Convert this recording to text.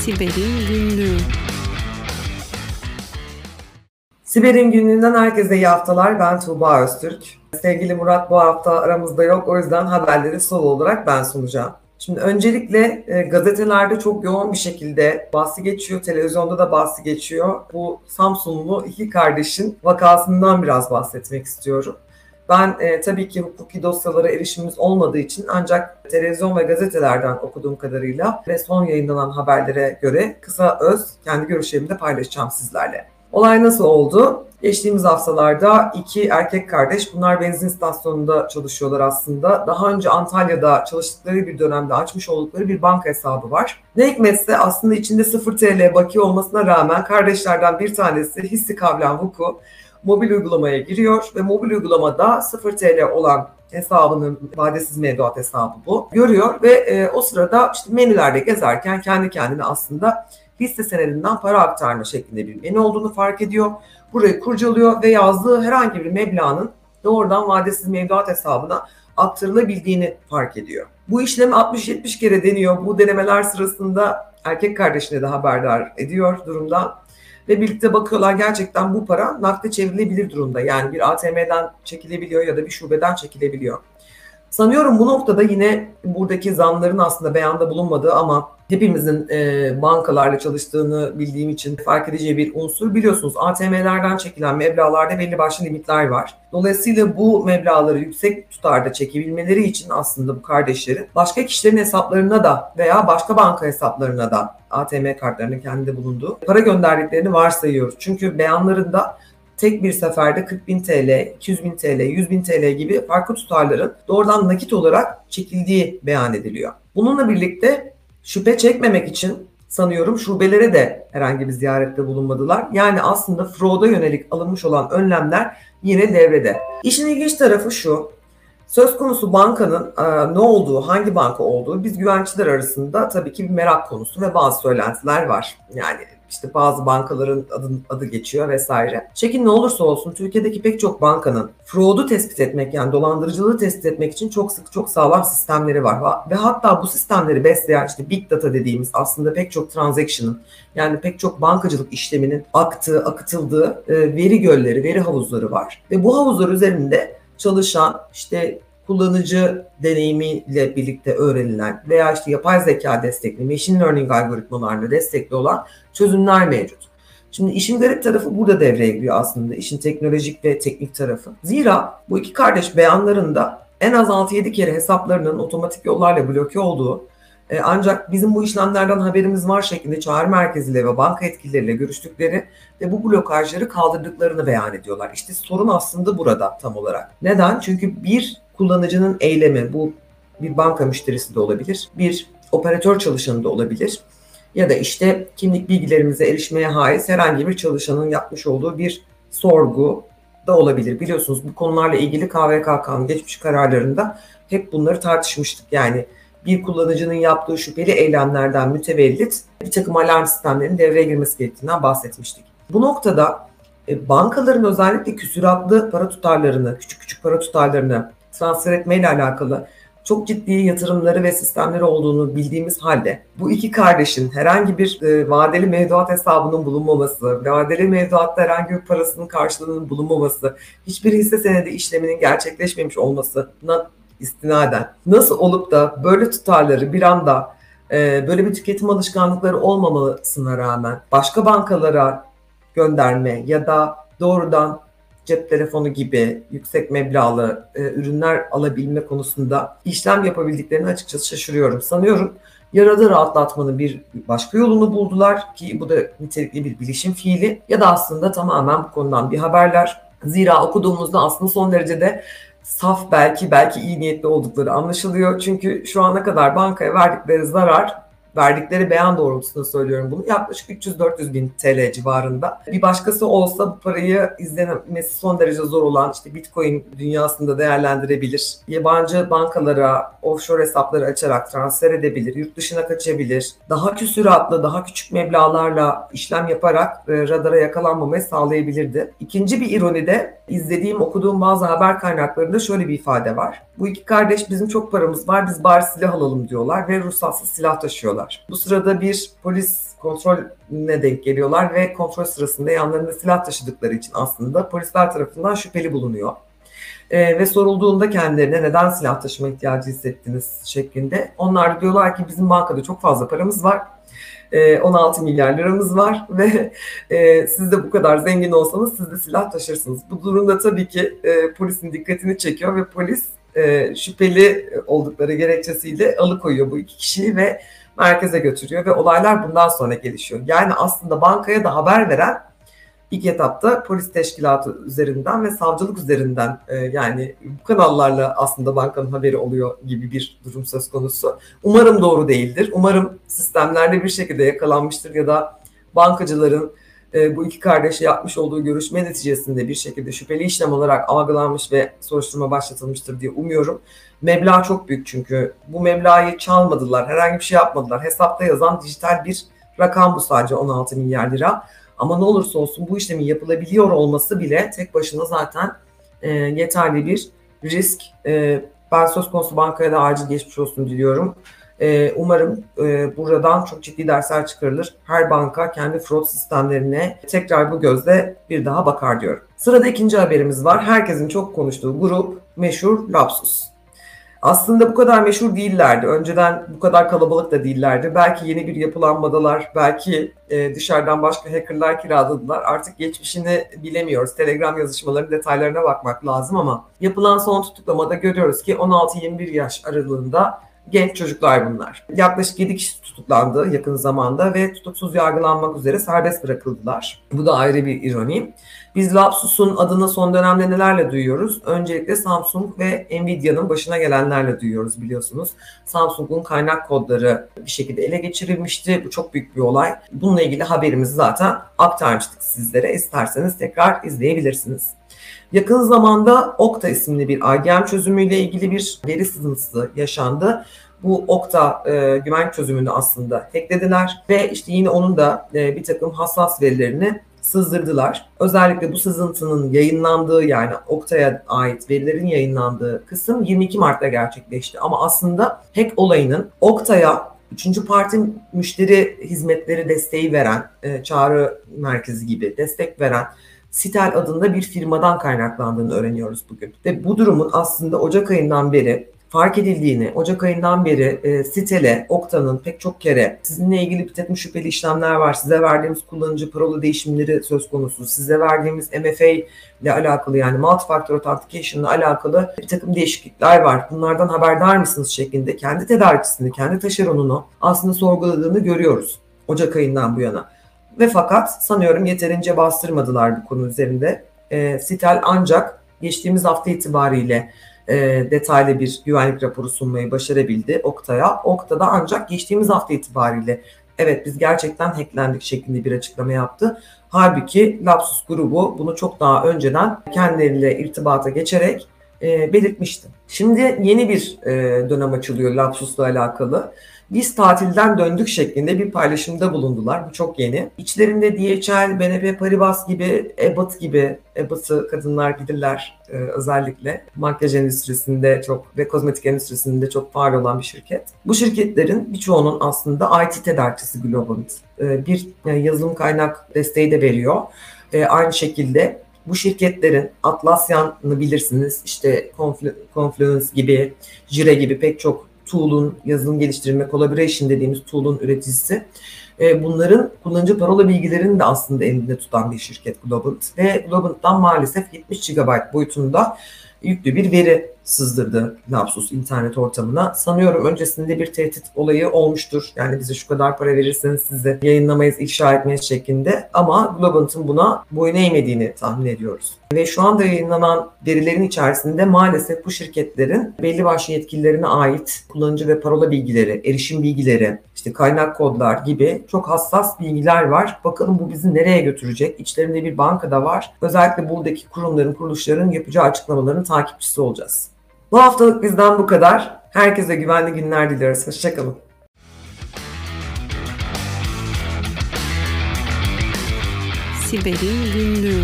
Siber'in Günlüğü Siber'in günlüğünden herkese iyi haftalar. Ben Tuğba Öztürk. Sevgili Murat bu hafta aramızda yok. O yüzden haberleri solo olarak ben sunacağım. Şimdi öncelikle e, gazetelerde çok yoğun bir şekilde bahsi geçiyor, televizyonda da bahsi geçiyor. Bu Samsunlu iki kardeşin vakasından biraz bahsetmek istiyorum. Ben e, tabii ki hukuki dosyalara erişimimiz olmadığı için ancak televizyon ve gazetelerden okuduğum kadarıyla ve son yayınlanan haberlere göre kısa öz kendi görüşlerimi de paylaşacağım sizlerle. Olay nasıl oldu? Geçtiğimiz haftalarda iki erkek kardeş, bunlar benzin istasyonunda çalışıyorlar aslında. Daha önce Antalya'da çalıştıkları bir dönemde açmış oldukları bir banka hesabı var. Ne hikmetse aslında içinde 0 TL baki olmasına rağmen kardeşlerden bir tanesi hissi kavlen vuku mobil uygulamaya giriyor ve mobil uygulamada 0 TL olan hesabının vadesiz mevduat hesabı bu. Görüyor ve e, o sırada işte menülerde gezerken kendi kendine aslında hisse senedinden para aktarma şeklinde bir menü olduğunu fark ediyor. Burayı kurcalıyor ve yazdığı herhangi bir meblağın doğrudan vadesiz mevduat hesabına aktarılabildiğini fark ediyor. Bu işlemi 60-70 kere deniyor. Bu denemeler sırasında erkek kardeşine de haberdar ediyor durumdan. Ve birlikte bakıyorlar gerçekten bu para nakde çevrilebilir durumda. Yani bir ATM'den çekilebiliyor ya da bir şubeden çekilebiliyor. Sanıyorum bu noktada yine buradaki zamların aslında beyanda bulunmadığı ama hepimizin e, bankalarla çalıştığını bildiğim için fark edeceği bir unsur. Biliyorsunuz ATM'lerden çekilen meblağlarda belli başlı limitler var. Dolayısıyla bu meblağları yüksek tutarda çekebilmeleri için aslında bu kardeşlerin başka kişilerin hesaplarına da veya başka banka hesaplarına da ATM kartlarının kendinde bulunduğu para gönderdiklerini varsayıyoruz. Çünkü beyanlarında tek bir seferde 40 bin TL, 200 bin TL, 100 bin TL gibi farklı tutarların doğrudan nakit olarak çekildiği beyan ediliyor. Bununla birlikte şüphe çekmemek için sanıyorum şubelere de herhangi bir ziyarette bulunmadılar. Yani aslında frauda yönelik alınmış olan önlemler yine devrede. İşin ilginç tarafı şu. Söz konusu bankanın e, ne olduğu, hangi banka olduğu biz güvençler arasında tabii ki bir merak konusu ve bazı söylentiler var. Yani işte bazı bankaların adı, adı geçiyor vesaire. Şekil ne olursa olsun Türkiye'deki pek çok bankanın fraud'u tespit etmek yani dolandırıcılığı tespit etmek için çok sık çok sağlam sistemleri var. Ve hatta bu sistemleri besleyen işte big data dediğimiz aslında pek çok transaction'ın yani pek çok bankacılık işleminin aktığı, akıtıldığı e, veri gölleri, veri havuzları var. Ve bu havuzlar üzerinde çalışan işte kullanıcı deneyimiyle birlikte öğrenilen veya işte yapay zeka destekli, machine learning algoritmalarla destekli olan çözümler mevcut. Şimdi işin garip tarafı burada devreye giriyor aslında. işin teknolojik ve teknik tarafı. Zira bu iki kardeş beyanlarında en az 6-7 kere hesaplarının otomatik yollarla bloke olduğu e, ancak bizim bu işlemlerden haberimiz var şeklinde çağrı merkeziyle ve banka yetkilileriyle görüştükleri ve bu blokajları kaldırdıklarını beyan ediyorlar. İşte sorun aslında burada tam olarak. Neden? Çünkü bir kullanıcının eylemi bu bir banka müşterisi de olabilir, bir operatör çalışanı da olabilir ya da işte kimlik bilgilerimize erişmeye haiz herhangi bir çalışanın yapmış olduğu bir sorgu da olabilir. Biliyorsunuz bu konularla ilgili KVKK'nın geçmiş kararlarında hep bunları tartışmıştık. Yani bir kullanıcının yaptığı şüpheli eylemlerden mütevellit bir takım alarm sistemlerinin devreye girmesi gerektiğinden bahsetmiştik. Bu noktada e, bankaların özellikle küsuratlı para tutarlarını, küçük küçük para tutarlarını transfer etmeyle alakalı çok ciddi yatırımları ve sistemleri olduğunu bildiğimiz halde bu iki kardeşin herhangi bir e, vadeli mevduat hesabının bulunmaması, vadeli mevduatta herhangi bir parasının karşılığının bulunmaması, hiçbir hisse senedi işleminin gerçekleşmemiş olmasına istinaden nasıl olup da böyle tutarları bir anda e, böyle bir tüketim alışkanlıkları olmamasına rağmen başka bankalara gönderme ya da doğrudan cep telefonu gibi yüksek meblağlı e, ürünler alabilme konusunda işlem yapabildiklerini açıkçası şaşırıyorum. Sanıyorum yaralı rahatlatmanın bir başka yolunu buldular ki bu da nitelikli bir bilişim fiili ya da aslında tamamen bu konudan bir haberler. Zira okuduğumuzda aslında son derece de saf belki belki iyi niyetli oldukları anlaşılıyor. Çünkü şu ana kadar bankaya verdikleri zarar verdikleri beyan doğrultusunda söylüyorum bunu. Yaklaşık 300-400 bin TL civarında. Bir başkası olsa bu parayı izlemesi son derece zor olan işte Bitcoin dünyasında değerlendirebilir. Yabancı bankalara offshore hesapları açarak transfer edebilir. Yurt dışına kaçabilir. Daha küsuratlı, daha küçük meblağlarla işlem yaparak e, radara yakalanmamayı sağlayabilirdi. İkinci bir ironi de izlediğim, okuduğum bazı haber kaynaklarında şöyle bir ifade var. Bu iki kardeş bizim çok paramız var, biz bari silah alalım diyorlar ve ruhsatsız silah taşıyorlar geçiyorlar. Bu sırada bir polis kontrolüne denk geliyorlar ve kontrol sırasında yanlarında silah taşıdıkları için aslında polisler tarafından şüpheli bulunuyor. Ee, ve sorulduğunda kendilerine neden silah taşıma ihtiyacı hissettiniz şeklinde. Onlar diyorlar ki bizim bankada çok fazla paramız var 16 e, milyar liramız var ve e, siz de bu kadar zengin olsanız siz de silah taşırsınız. Bu durumda tabii ki e, polisin dikkatini çekiyor ve polis e, şüpheli oldukları gerekçesiyle alıkoyuyor bu iki kişiyi ve merkeze götürüyor ve olaylar bundan sonra gelişiyor. Yani aslında bankaya da haber veren ilk etapta polis teşkilatı üzerinden ve savcılık üzerinden e, yani bu kanallarla aslında bankanın haberi oluyor gibi bir durum söz konusu. Umarım doğru değildir. Umarım sistemlerde bir şekilde yakalanmıştır ya da bankacıların e, bu iki kardeşe yapmış olduğu görüşme neticesinde bir şekilde şüpheli işlem olarak algılanmış ve soruşturma başlatılmıştır diye umuyorum. Meblağ çok büyük çünkü bu meblağı çalmadılar, herhangi bir şey yapmadılar. Hesapta yazan dijital bir rakam bu sadece 16 milyar lira. Ama ne olursa olsun bu işlemin yapılabiliyor olması bile tek başına zaten e, yeterli bir risk. E, ben söz konusu bankaya da acil geçmiş olsun diliyorum. E, umarım e, buradan çok ciddi dersler çıkarılır. Her banka kendi fraud sistemlerine tekrar bu gözle bir daha bakar diyorum. Sırada ikinci haberimiz var. Herkesin çok konuştuğu grup meşhur Lapsus. Aslında bu kadar meşhur değillerdi. Önceden bu kadar kalabalık da değillerdi. Belki yeni bir yapılanmadalar, belki e, dışarıdan başka hackerlar kiraladılar. Artık geçmişini bilemiyoruz. Telegram yazışmalarının detaylarına bakmak lazım ama yapılan son tutuklamada görüyoruz ki 16-21 yaş aralığında genç çocuklar bunlar. Yaklaşık 7 kişi tutuklandı yakın zamanda ve tutuksuz yargılanmak üzere serbest bırakıldılar. Bu da ayrı bir ironi. Biz Lapsus'un adını son dönemde nelerle duyuyoruz? Öncelikle Samsung ve Nvidia'nın başına gelenlerle duyuyoruz biliyorsunuz. Samsung'un kaynak kodları bir şekilde ele geçirilmişti. Bu çok büyük bir olay. Bununla ilgili haberimizi zaten aktarmıştık sizlere. İsterseniz tekrar izleyebilirsiniz. Yakın zamanda Okta isimli bir IBM çözümüyle ilgili bir veri sızıntısı yaşandı. Bu Okta e, güvenlik çözümünü aslında hacklediler ve işte yine onun da e, bir takım hassas verilerini sızdırdılar. Özellikle bu sızıntının yayınlandığı yani Oktay'a ait verilerin yayınlandığı kısım 22 Mart'ta gerçekleşti. Ama aslında hack olayının Oktay'a üçüncü parti müşteri hizmetleri desteği veren, e, çağrı merkezi gibi destek veren Sitel adında bir firmadan kaynaklandığını öğreniyoruz bugün. Ve bu durumun aslında Ocak ayından beri fark edildiğini, Ocak ayından beri e, sitele, Okta'nın pek çok kere sizinle ilgili bir takım şüpheli işlemler var. Size verdiğimiz kullanıcı parola değişimleri söz konusu. Size verdiğimiz MFA ile alakalı yani multi-factor authentication ile alakalı bir takım değişiklikler var. Bunlardan haberdar mısınız şeklinde kendi tedarikçisini, kendi taşeronunu aslında sorguladığını görüyoruz Ocak ayından bu yana. Ve fakat sanıyorum yeterince bastırmadılar bu konu üzerinde. E, Sitel ancak geçtiğimiz hafta itibariyle e, detaylı bir güvenlik raporu sunmayı başarabildi Oktay'a. Okta da ancak geçtiğimiz hafta itibariyle evet biz gerçekten hacklendik şeklinde bir açıklama yaptı. Halbuki Lapsus grubu bunu çok daha önceden kendileriyle irtibata geçerek e, belirtmişti. Şimdi yeni bir e, dönem açılıyor Lapsus'la alakalı biz tatilden döndük şeklinde bir paylaşımda bulundular. Bu çok yeni. İçlerinde DHL, BNP Paribas gibi, Abbott gibi, Abbott'ı kadınlar bilirler e, özellikle. Makyaj endüstrisinde çok ve kozmetik endüstrisinde çok var olan bir şirket. Bu şirketlerin birçoğunun aslında IT tedarikçisi Globant. E, bir e, yazılım kaynak desteği de veriyor. E, aynı şekilde bu şirketlerin Atlassian'ı bilirsiniz işte Confluence gibi, Jira gibi pek çok tool'un, yazılım geliştirme, collaboration dediğimiz tool'un üreticisi. E, bunların kullanıcı parola bilgilerini de aslında elinde tutan bir şirket Globant ve Globant'tan maalesef 70 GB boyutunda yüklü bir veri sızdırdı Lapsus internet ortamına. Sanıyorum öncesinde bir tehdit olayı olmuştur. Yani bize şu kadar para verirseniz size yayınlamayız, ifşa etmeyiz şeklinde. Ama Globant'ın buna boyun eğmediğini tahmin ediyoruz. Ve şu anda yayınlanan verilerin içerisinde maalesef bu şirketlerin belli başlı yetkililerine ait kullanıcı ve parola bilgileri, erişim bilgileri, işte kaynak kodlar gibi çok hassas bilgiler var. Bakalım bu bizi nereye götürecek? İçlerinde bir banka da var. Özellikle buradaki kurumların, kuruluşların yapacağı açıklamaların takipçisi olacağız. Bu haftalık bizden bu kadar. Herkese güvenli günler diliyoruz. Hoşçakalın. Siber'in Günlüğü